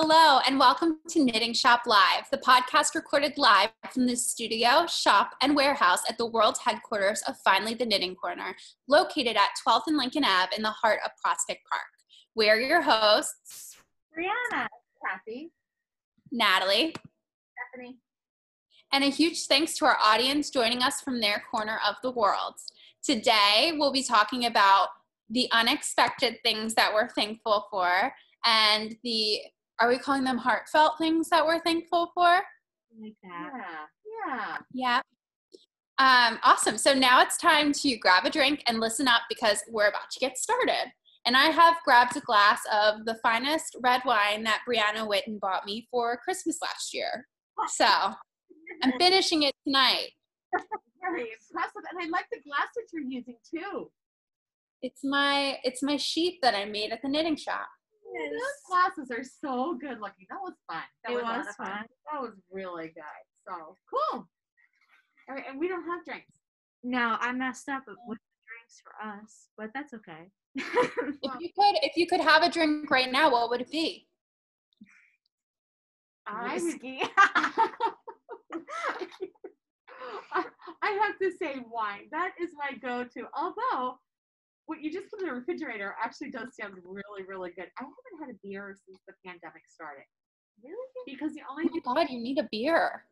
Hello, and welcome to Knitting Shop Live, the podcast recorded live from the studio, shop, and warehouse at the world's headquarters of Finally the Knitting Corner, located at 12th and Lincoln Ave in the heart of Prospect Park. We're your hosts, Brianna, Kathy, Natalie, Stephanie. and a huge thanks to our audience joining us from their corner of the world. Today, we'll be talking about the unexpected things that we're thankful for and the are we calling them heartfelt things that we're thankful for? Like that. Yeah. Yeah. Um, awesome. So now it's time to grab a drink and listen up because we're about to get started. And I have grabbed a glass of the finest red wine that Brianna Witten bought me for Christmas last year. So I'm finishing it tonight. Very impressive. And I like the glass that you're using too. It's my it's my sheet that I made at the knitting shop. Those glasses are so good looking. That was fun. That It a lot was of fun. That was really good. So cool. All right, and we don't have drinks. No, I messed up with the drinks for us, but that's okay. If you could if you could have a drink right now, what would it be? I would Whiskey. I I have to say wine. That is my go-to. Although what you just put in the refrigerator actually does sound really, really good. I haven't had a beer since the pandemic started. Really? Because the only Oh god, you need a beer.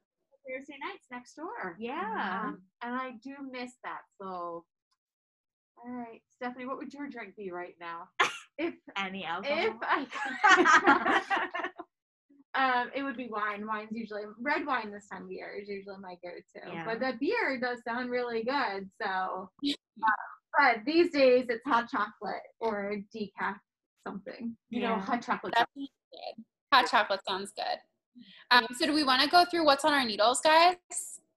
Thursday nights next door. yeah. Um, and I do miss that. So, all right, Stephanie, what would your drink be right now? if Any alcohol. if I um, it would be wine. Wine's usually red wine this time of year is usually my go-to. Yeah. But the beer does sound really good. So, uh, but these days it's hot chocolate or decaf something. You know, hot chocolate. That sounds good. Hot chocolate sounds good. Um, so do we want to go through what's on our needles, guys?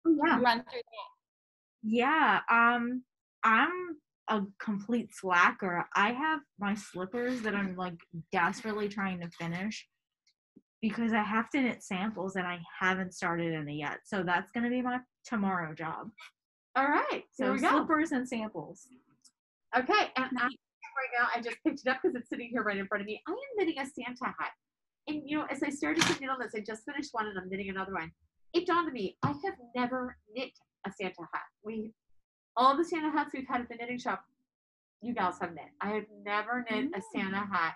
yeah. Run through that. yeah. Um, I'm a complete slacker. I have my slippers that I'm like desperately trying to finish because I have to knit samples and I haven't started any yet. So that's gonna be my tomorrow job. All right. So Here we go. slippers and samples. Okay, and I right now I just picked it up because it's sitting here right in front of me. I am knitting a Santa hat, and you know, as I started to knit on this, I just finished one and I'm knitting another one. It dawned on me I have never knit a Santa hat. We all the Santa hats we've had at the knitting shop, you gals have knit. I have never knit a Santa mm. hat.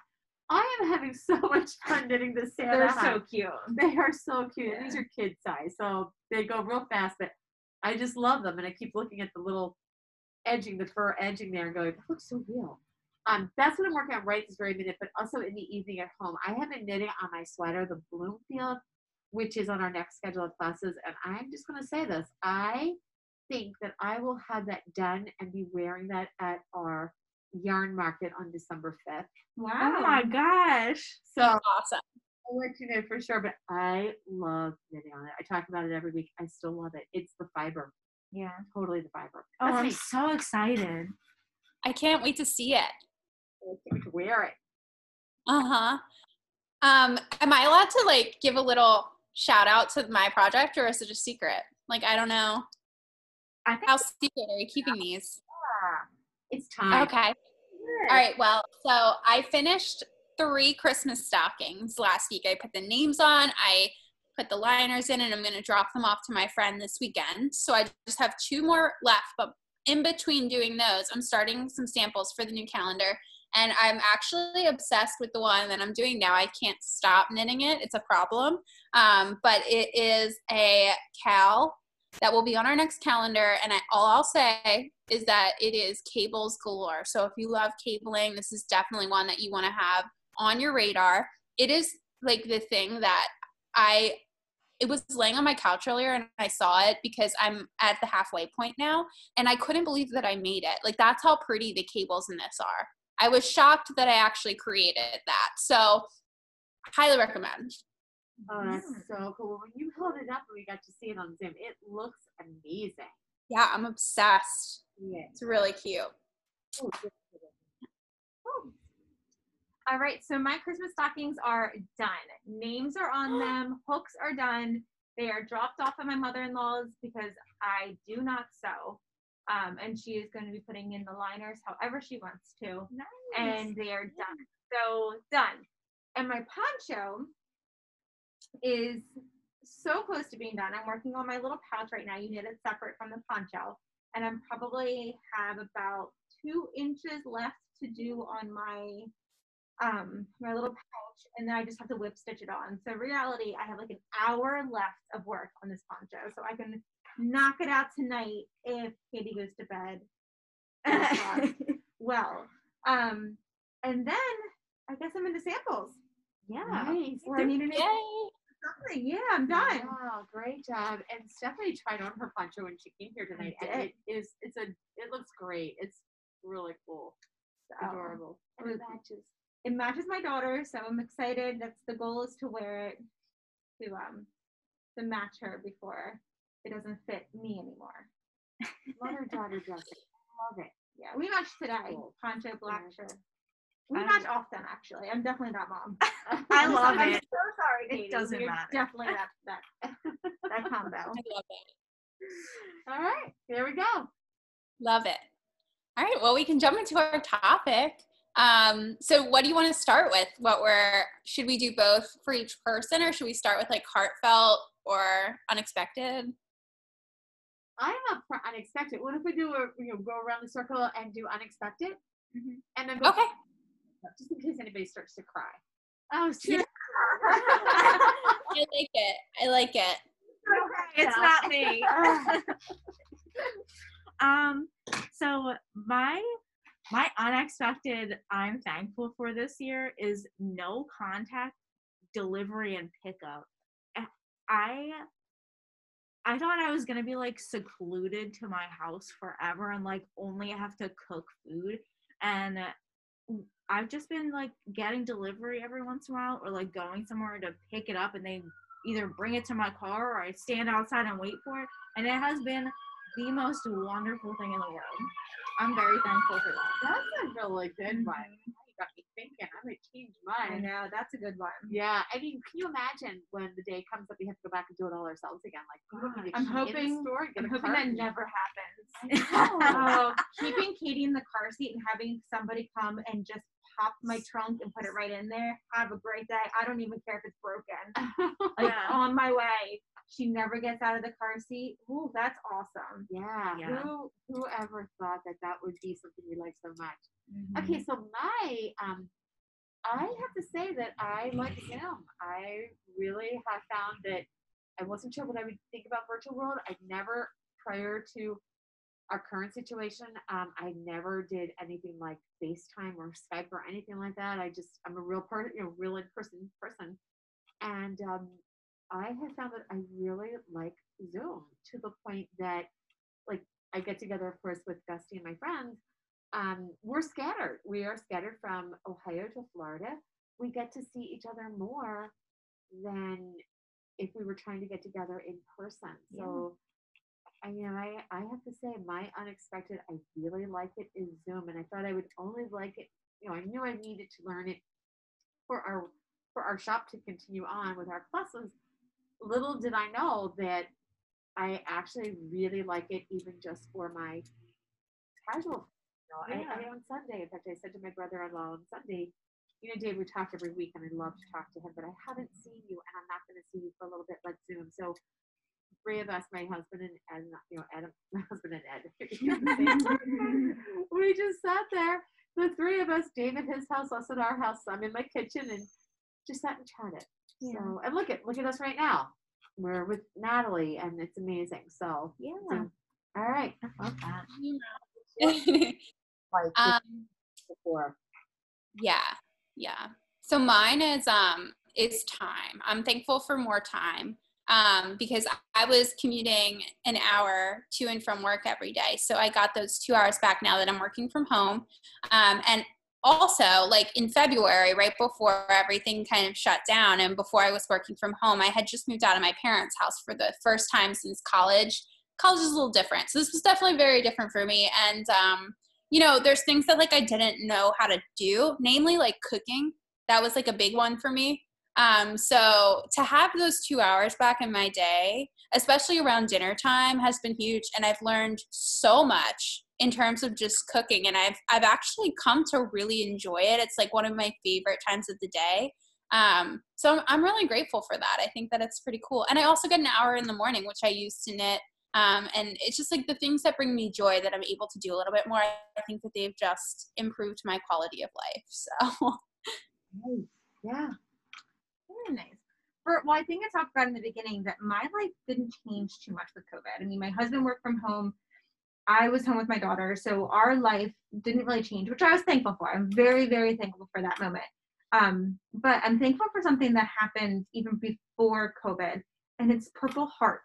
I am having so much fun knitting this Santa They're hat. so cute. They are so cute. Yeah. These are kid size, so they go real fast. But I just love them, and I keep looking at the little edging, the fur edging there, and going, "That looks so real." Um, that's what I'm working on right this very minute. But also in the evening at home, I have been knitting on my sweater, the Bloomfield, which is on our next schedule of classes. And I'm just going to say this: I think that I will have that done and be wearing that at our yarn market on December 5th. Wow. Oh my gosh. So Awesome. I'll let you know for sure, but I love knitting on it. I talk about it every week. I still love it. It's the fiber, Yeah. totally the fiber. Oh, That's I'm me. so excited. I can't wait to see it. I can't wait to wear it. Uh-huh. Um, am I allowed to like give a little shout out to my project or is it a secret? Like I don't know. I think How secret are you keeping these? It's time. Okay. All right. Well, so I finished three Christmas stockings last week. I put the names on, I put the liners in, and I'm going to drop them off to my friend this weekend. So I just have two more left. But in between doing those, I'm starting some samples for the new calendar. And I'm actually obsessed with the one that I'm doing now. I can't stop knitting it. It's a problem. Um, but it is a cal that will be on our next calendar. And I, all I'll say is that it is cables galore. So if you love cabling, this is definitely one that you want to have on your radar. It is like the thing that I it was laying on my couch earlier and I saw it because I'm at the halfway point now and I couldn't believe that I made it. Like that's how pretty the cables in this are. I was shocked that I actually created that. So highly recommend. Oh, that's so cool. When you held it up and we got to see it on Zoom, it looks amazing. Yeah, I'm obsessed. Yeah. It's really cute. Oh, good. Oh, All right, so my Christmas stockings are done. Names are on them, hooks are done. They are dropped off at my mother-in-law's because I do not sew. Um, and she is going to be putting in the liners however she wants to. nice. And they are done. So done. And my poncho, is so close to being done. I'm working on my little pouch right now. You knit it separate from the poncho. And I'm probably have about two inches left to do on my um my little pouch and then I just have to whip stitch it on. So reality, I have like an hour left of work on this poncho. So I can knock it out tonight if Katie goes to bed. well. Um and then I guess I'm into samples. yeah. Nice. Or I need Yay. something. Yeah, I'm done. Wow, great job. And Stephanie tried on her poncho when she came here tonight, I and did. it is it's a it looks great. It's really cool, So, adorable, and it matches. It matches my daughter, so I'm excited. That's the goal is to wear it to um to match her before it doesn't fit me anymore. Mother daughter dressing, love it. Yeah, we matched today. Cool. Poncho, black Yeah. shirt. We I- match often, actually. I'm definitely that mom. I love it. I'm so sorry, It doesn't We're matter. Definitely that that that combo. I love it. All right, there we go. Love it. All right, well, we can jump into our topic. Um, so what do you want to start with? What were should we do both for each person or should we start with like heartfelt or unexpected? I'm up for unexpected. What if we do a you know go around the circle and do unexpected, Mhm. and then go Okay. just in case anybody starts to cry. Oh, Yeah. I like it. I like it. it's not me. um, so my my unexpected I'm thankful for this year is no contact delivery and pickup. I I thought I was gonna be like secluded to my house forever and like only have to cook food and mm, I've just been like getting delivery every once in a while or like going somewhere to pick it up and they either bring it to my car or I stand outside and wait for it. And it has been the most wonderful thing in the world. I'm very thankful for that. That's a really good mm-hmm. one. You got me thinking. I'm gonna change I mine. know that's a good one. Yeah, I mean, can you imagine when the day comes that we have to go back and do it all ourselves again? Like, we don't need to I'm hoping- store I'm hoping that never happens. oh, keeping Katie in the car seat and having somebody come and just pop my trunk and put it right in there. Have a great day. I don't even care if it's broken. Like Yeah. on my way. She never gets out of the car seat. Ooh, that's awesome. yeah. Yeah. Who whoever thought that that would be something we like so much? Mm-hmm. Okay, so my um, I have to say that I like Zoom. I really have found that I wasn't sure what I would think about virtual world. I never prior to our current situation, um, I never did anything like FaceTime or Skype or anything like that. I just I'm a real person, you know, real in person person, and um, I have found that I really like Zoom to the point that like I get together, of course, with Gusty and my friends. Um, we're scattered. We are scattered from Ohio to Florida. We get to see each other more than if we were trying to get together in person. So, I you know, I, I have to say, my unexpected, I really like it is Zoom, and I thought I would only like it. You know, I knew I needed to learn it for our for our shop to continue on with our classes. Little did I know that I actually really like it, even just for my casual. You know, I, I on Sunday. In fact, I said to my brother-in-law on Sunday, you know, Dave, we talk every week, and I love to talk to him, but I haven't seen you, and I'm not going to see you for a little bit. Let's Zoom. So, three of us, my husband and Ed, you know, Adam, my husband and Ed, we just sat there, the three of us, Dave at his house, us at our house. I'm in my kitchen, and just sat and chatted. Yeah. So, and look at look at us right now. We're with Natalie, and it's amazing. So, Yeah. So- all right, I love that. like um, before. yeah, yeah. So mine is um is time. I'm thankful for more time um, because I was commuting an hour to and from work every day. So I got those two hours back now that I'm working from home. Um, and also, like in February, right before everything kind of shut down and before I was working from home, I had just moved out of my parents' house for the first time since college. College is a little different. So this was definitely very different for me. And, um, you know, there's things that like I didn't know how to do, namely like cooking. That was like a big one for me. Um, so to have those two hours back in my day, especially around dinner time, has been huge. And I've learned so much in terms of just cooking. And I've I've actually come to really enjoy it. It's like one of my favorite times of the day. Um, so I'm, I'm really grateful for that. I think that it's pretty cool. And I also get an hour in the morning, which I use to knit. Um, and it's just like the things that bring me joy that I'm able to do a little bit more. I think that they've just improved my quality of life. So. Yeah. Very nice. For, well, I think I talked about in the beginning that my life didn't change too much with COVID. I mean, my husband worked from home. I was home with my daughter, so our life didn't really change, which I was thankful for. I'm very, very thankful for that moment. Um, but I'm thankful for something that happened even before COVID, and it's Purple Heart,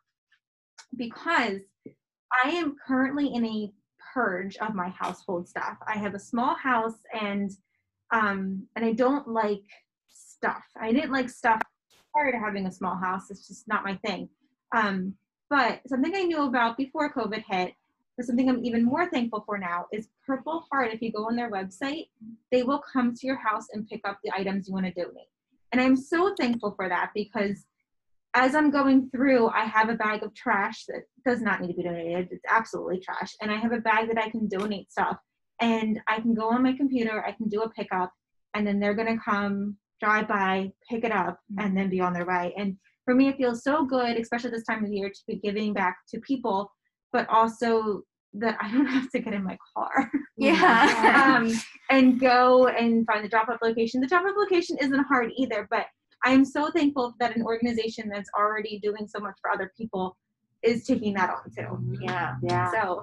because I am currently in a purge of my household stuff. I have a small house, and um, and I don't like stuff. I didn't like stuff prior to having a small house. It's just not my thing. Um, but something I knew about before COVID hit, but something I'm even more thankful for now is Purple Heart. If you go on their website, they will come to your house and pick up the items you want to donate. And I'm so thankful for that because as I'm going through, I have a bag of trash that does not need to be donated. It's absolutely trash. And I have a bag that I can donate stuff. And I can go on my computer, I can do a pickup, and then they're going to come drive by, pick it up, and then be on their way. And for me, it feels so good, especially this time of year, to be giving back to people, but also that I don't have to get in my car Yeah. um, and go and find the drop off location. The drop off location isn't hard either, but I am so thankful that an organization that's already doing so much for other people is taking that on too. yeah. Yeah. So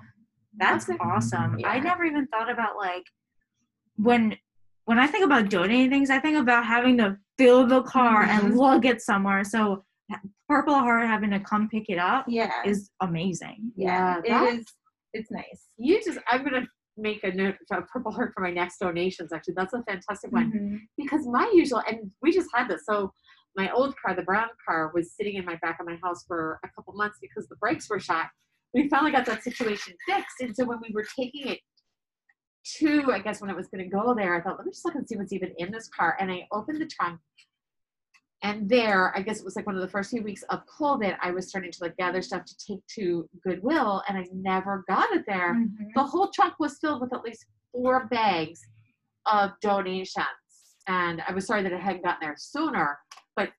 That's Okay. awesome. I never even thought about like when when I think about donating things, I think about having to fill the car and Mhm. lug it somewhere. So Purple Heart having to come pick it up yeah, is amazing. yeah, Yeah, that- it is. It's nice. You just, I'm going to make a note for Purple Heart for my next donations. Actually, that's a fantastic one Mhm. because my usual, and we just had this. So my old car, the brown car, was sitting in my back of my house for a couple months because the brakes were shot. We finally got that situation fixed, and so when we were taking it to, I guess when it was going to go there, I thought, let me just look and see what's even in this car. And I opened the trunk, and there, I guess it was like one of the first few weeks of COVID, I was starting to like gather stuff to take to Goodwill, and I never got it there Mhm. the whole trunk was filled with at least four bags of donations. And I was sorry that it hadn't gotten there sooner, but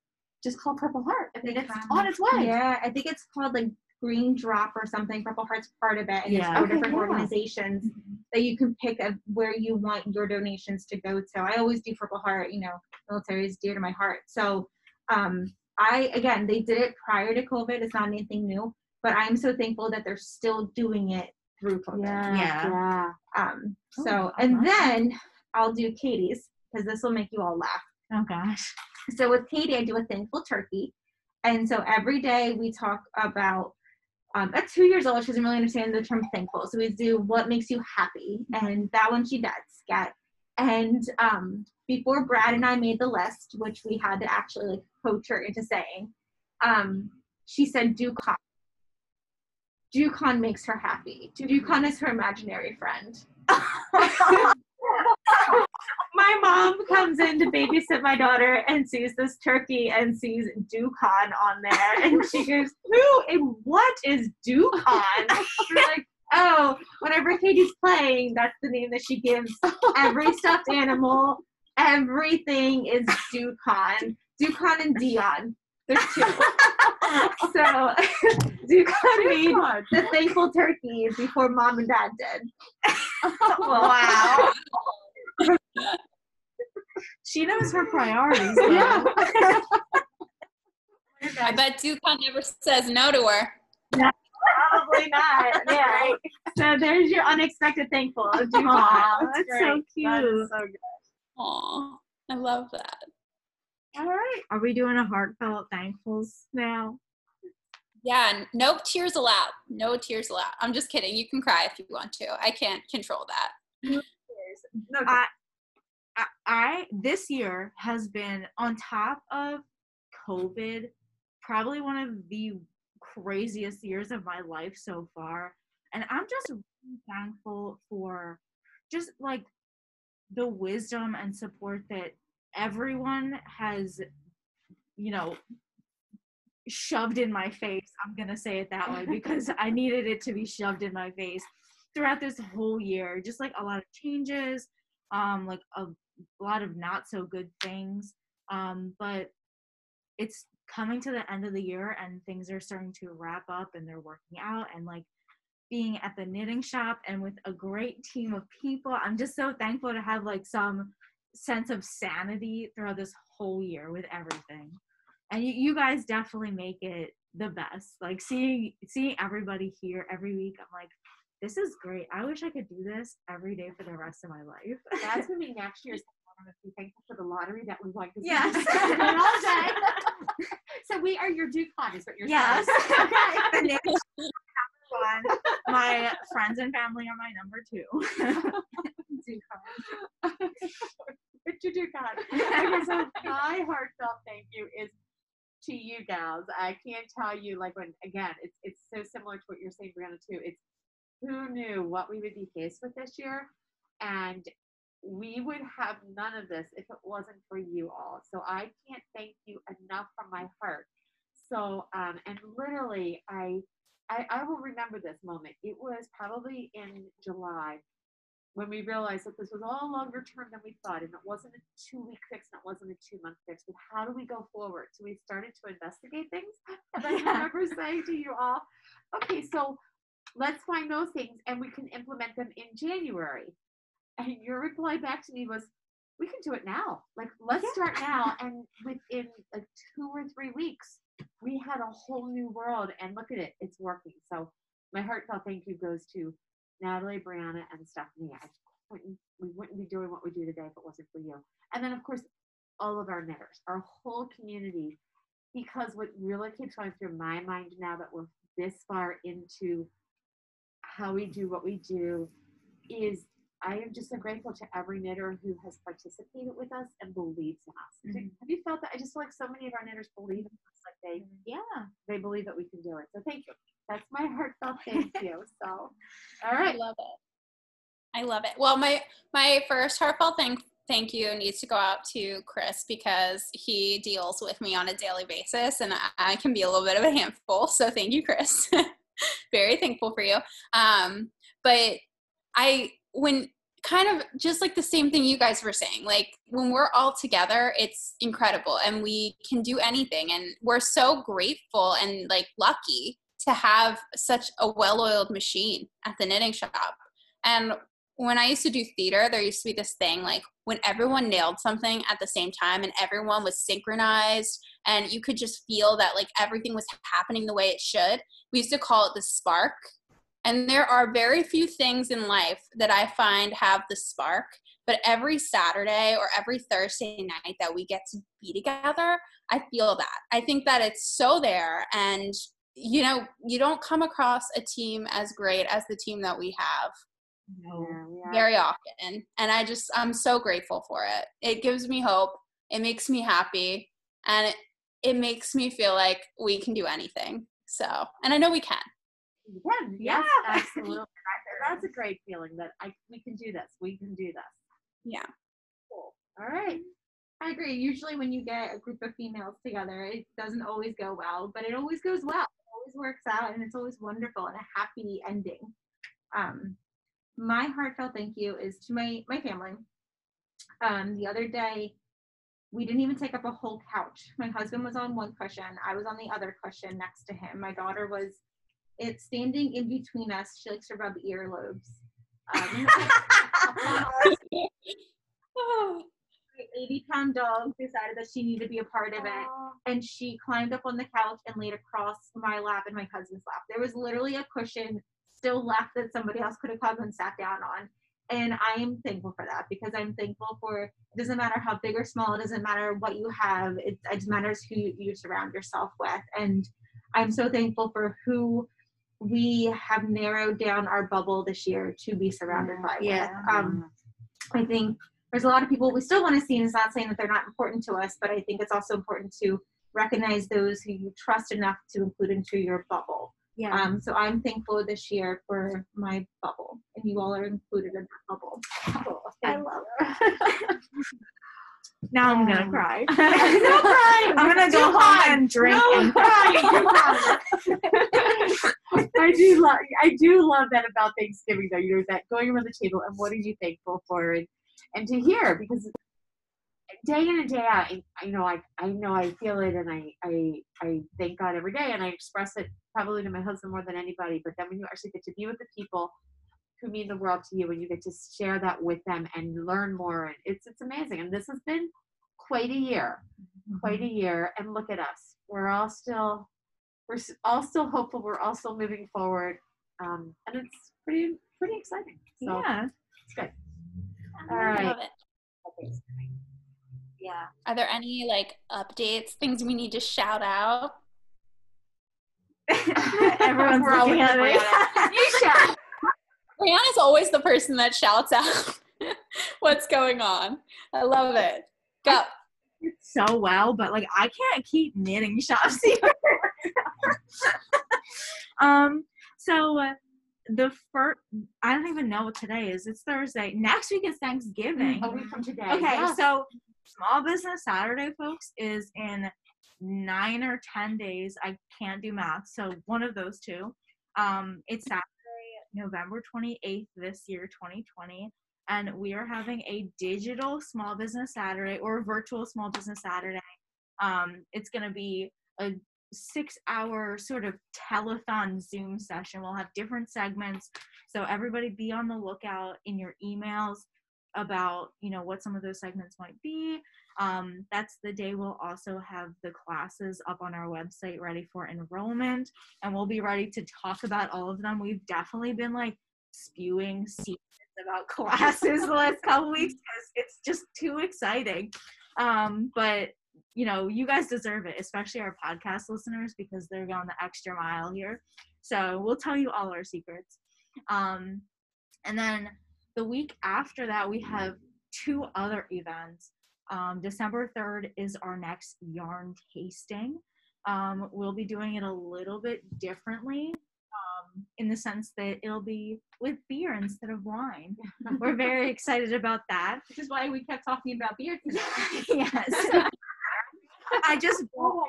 just call Purple Heart. I mean, They it's come. on its way. Yeah, I think it's called like Green Drop or something. Purple Heart's part of it, and Yeah. it's four Okay, different yeah. organizations that you can pick of where you want your donations to go to. I always do Purple Heart. You know, military is dear to my heart. So, um, I again, they did it prior to COVID. It's not anything new, but I'm so thankful that they're still doing it through COVID. Yeah. Yeah. Um, Oh, so, I and like then I'll do Katie's because this will make you all laugh. Oh gosh. So with Katie, I do a thankful turkey. And so every day we talk about, um, at two years old, she doesn't really understand the term thankful. So we do what makes you happy. And that one she does get. And um, before Brad and I made the list, which we had to actually like coach her into saying, um, she said DuCon. DuCon makes her happy. DuCon is her imaginary friend. my mom comes in to babysit my daughter and sees this turkey and sees DuCon on there, and she goes, "Who and what is DuCon?" We're like, "Oh, whenever Katie's playing, that's the name that she gives every stuffed animal. Everything is DuCon. DuCon and Dion. There's two. so DuCon made the thankful turkey before mom and dad did. wow. She knows her priorities. Yeah. I bet Ducon never says no to her. Probably not. Yeah. So there's your unexpected thankful. of DuCon. Aw, That's that's so so cute. cute. so good. Aw, I love that. All right. Are we doing a heartfelt thankfuls now? Yeah, no tears allowed. No tears allowed. I'm just kidding. You can cry if you want to. I can't control that. Mm-hmm. No, I, I, I this year has been on top of COVID, probably one of the craziest years of my life so far, and I'm just really thankful for just like the wisdom and support that everyone has, you know, shoved in my face. I'm gonna say it that way because I needed it to be shoved in my face throughout this whole year. Just like a lot of changes, um, like a lot of not so good things. Um, but it's coming to the end of the year and things are starting to wrap up and they're working out and like being at the knitting shop and with a great team of people. I'm just so thankful to have like some sense of sanity throughout this whole year with everything. And you, you guys definitely make it the best. Like seeing seeing everybody here every week, I'm like, this is great. I wish I could do this every day for the rest of my life. That's gonna be next year's. I'm gonna be thankful for the lottery that we won. Yes. just spent it all day. so we are your DuCon, is what you're Yes. saying. The knitting number one. My friends and family are my number two. It's your DuCon. Okay, so my heartfelt thank you is to you gals. I can't tell you, like when again, it's it's so similar to what you're saying, Brianna, too. It's who knew what we would be faced with this year, and we would have none of this if it wasn't for you all. So I can't thank you enough from my heart. So um, and literally, I, I I will remember this moment. It was probably in July when we realized that this was all longer term than we thought, and it wasn't a two week fix, and it wasn't a two month fix. But how do we go forward? So we started to investigate things. And I remember saying to you all, okay, so let's find those things and we can implement them in January. And your reply back to me was, we can do it now. Like, let's start now. And within like two or three weeks, we had a whole new world. And look at it, it's working. So my heartfelt thank you goes to Natalie, Brianna, and Stephanie. I wouldn't, we wouldn't be doing what we do today if it wasn't for you. And then, of course, all of our knitters, our whole community. Because what really keeps going through my mind now that we're this far into how we do what we do is I am just so grateful to every knitter who has participated with us and believes in us. Mhm. Have you felt that? I just feel like so many of our knitters believe in us, like they yeah. they believe that we can do it. So thank you. That's my heartfelt thank you. So, all right. I love it. I love it. Well, my my first heartfelt thank thank you needs to go out to Chris because he deals with me on a daily basis, and I, I can be a little bit of a handful. So thank you, Chris. Very thankful for you. Um, but I when kind of just like the same thing you guys were saying like when we're all together it's incredible and we can do anything and we're so grateful and like lucky to have such a well-oiled machine at the knitting shop and when i used to do theater there used to be this thing like when everyone nailed something at the same time and everyone was synchronized and you could just feel that like everything was happening the way it should we used to call it the spark and there are very few things in life that I find have the spark, but every Saturday or every Thursday night that we get to be together, I feel that. I think that it's so there. And, you know, you don't come across a team as great as the team that we have No. Yeah, very often. And I just, I'm so grateful for it. It gives me hope, it makes me happy, and it, it makes me feel like we can do anything. So, and I know we can. You can. Yes, Yeah. absolutely. That's a great feeling that I we can do this. We can do this. Yeah. Cool. All right. I agree. Usually, when you get a group of females together, it doesn't always go well, but it always goes well. It always works out, and it's always wonderful and a happy ending. Um, my heartfelt thank you is to my my family. Um, the other day, we didn't even take up a whole couch. My husband was on one cushion. I was on the other cushion next to him. My daughter was it's standing in between us. She likes to rub earlobes. Um, my 80 pound dog decided that she needed to be a part of it and she climbed up on the couch and laid across my lap and my husband's lap there was literally a cushion still left that somebody else could have come and sat down on and i am thankful for that because i'm thankful for it doesn't matter how big or small it doesn't matter what you have it, it matters who you, you surround yourself with and i'm so thankful for who we have narrowed down our bubble this year to be surrounded by Yeah. um, I think there's a lot of people we still want to see, and it's not saying that they're not important to us, but I think it's also important to recognize those who you trust enough to include into your bubble. Yeah. Um, so I'm thankful this year for my bubble, and you all are included in that bubble. Cool. I love you. now I'm gonna Um, cry. no crying. I'm gonna go home hot. and drink No and crying. I do love I do love that about Thanksgiving though. You know that going around the table and what are you thankful for and, and to hear because day in and day out, and I know I I know I feel it, and I I I thank God every day, and I express it probably to my husband more than anybody. But then when you actually get to be with the people who mean the world to you, and you get to share that with them and learn more, and it's it's amazing. And this has been quite a year, quite a year. And look at us, we're all still we're all still hopeful. We're all still moving forward, um, and it's pretty pretty exciting. So yeah. it's good. I All right. love it. Yeah. Are there any like updates, things we need to shout out? Everyone's We're all looking at looking me. You shout. Brianna's always the person that shouts out what's going on. I love it. Go. so well, but like I can't keep knitting shops here. um, so uh, the first, I don't even know what today is. It's Thursday. Next week is Thanksgiving. A week from today. Okay, yes. so Small Business Saturday, folks, is in nine or ten days. I can't do math, so one of those two. Um, it's Saturday, November twenty eighth this year, twenty twenty, and we are having a digital Small Business Saturday or virtual Small Business Saturday. Um, it's going to be a six hour sort of telethon Zoom session. We'll have different segments, so everybody be on the lookout in your emails about you know what some of those segments might be. Um, that's the day we'll also have the classes up on our website ready for enrollment and we'll be ready to talk about all of them. We've definitely been like spewing secrets about classes the last couple weeks because it's just too exciting. Um, but you know you guys deserve it especially our podcast listeners because they're going the extra mile here. So we'll tell you all our secrets. Um, and then the week after that, we have two other events. Um, December 3rd is our next yarn tasting. Um, we'll be doing it a little bit differently um, in the sense that it'll be with beer instead of wine. We're very excited about that. Which is why we kept talking about beer yes. I just brought,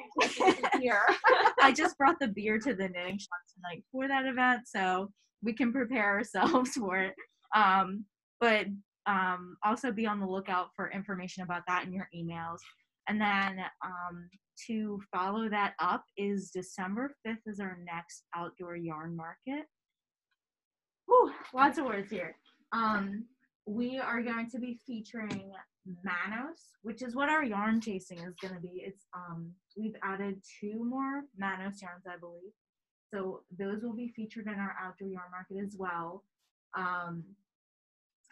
beer. I just brought the beer to the knitting shop tonight for that event, so we can prepare ourselves for it. Um, but um, also be on the lookout for information about that in your emails. And then um, to follow that up is December 5th is our next outdoor yarn market. Whew, lots of words here. Um, we are going to be featuring Manos, which is what our yarn tasting is going to be. It's um, we've added two more Manos yarns, I believe. So those will be featured in our outdoor yarn market as well. Um,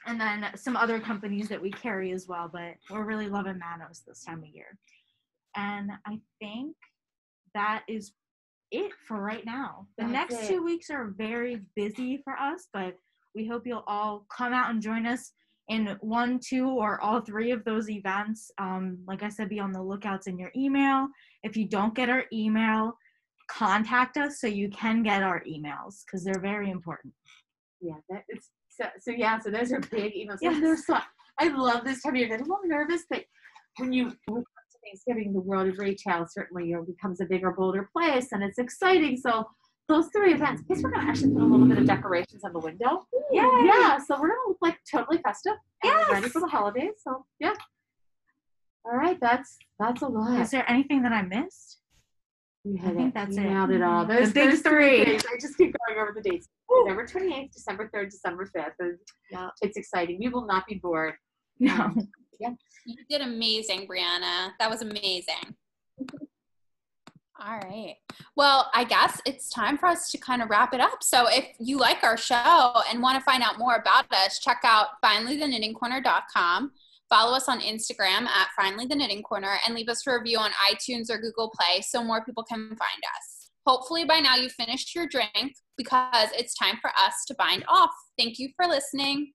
and then some other companies that we carry as well, but we're really loving Manos this time of year. And I think that is it for right now. The That's next it. two weeks are very busy for us, but we hope you'll all come out and join us in one, two, or all three of those events. Um, like I said, be on the lookouts in your email. If you don't get our email, contact us so you can get our emails because they're very important. Yeah, that is so. So yeah, so those are big emails. Yes. And there's so, I love this time of year. I'm a little nervous, but when you it to Thanksgiving, the world of retail certainly you know becomes a bigger, bolder place, and it's exciting. So those three events. Plus, we're gonna actually put a little bit of decorations on the window. Yeah. Yeah, so we're gonna look like totally festive and Yes. ready for the holidays. So yeah. All right, that's that's a lot. Is there anything that I missed? You I think it. that's you it. nailed it all. Mm-hmm. The Those big those three. days, I just keep going over the dates. November 28th, December 3rd, December 5th. And Yeah. It's exciting. We will not be bored. No. Um, yeah. You did amazing, Brianna. That was amazing. All right. Well, I guess it's time for us to kind of wrap it up. So if you like our show and want to find out more about us, check out finallytheknittingcorner.com. Follow us on Instagram at Finally the Knitting Corner and leave us a review on iTunes or Google Play so more people can find us. Hopefully by now you finished your drink because it's time for us to bind off. Thank you for listening.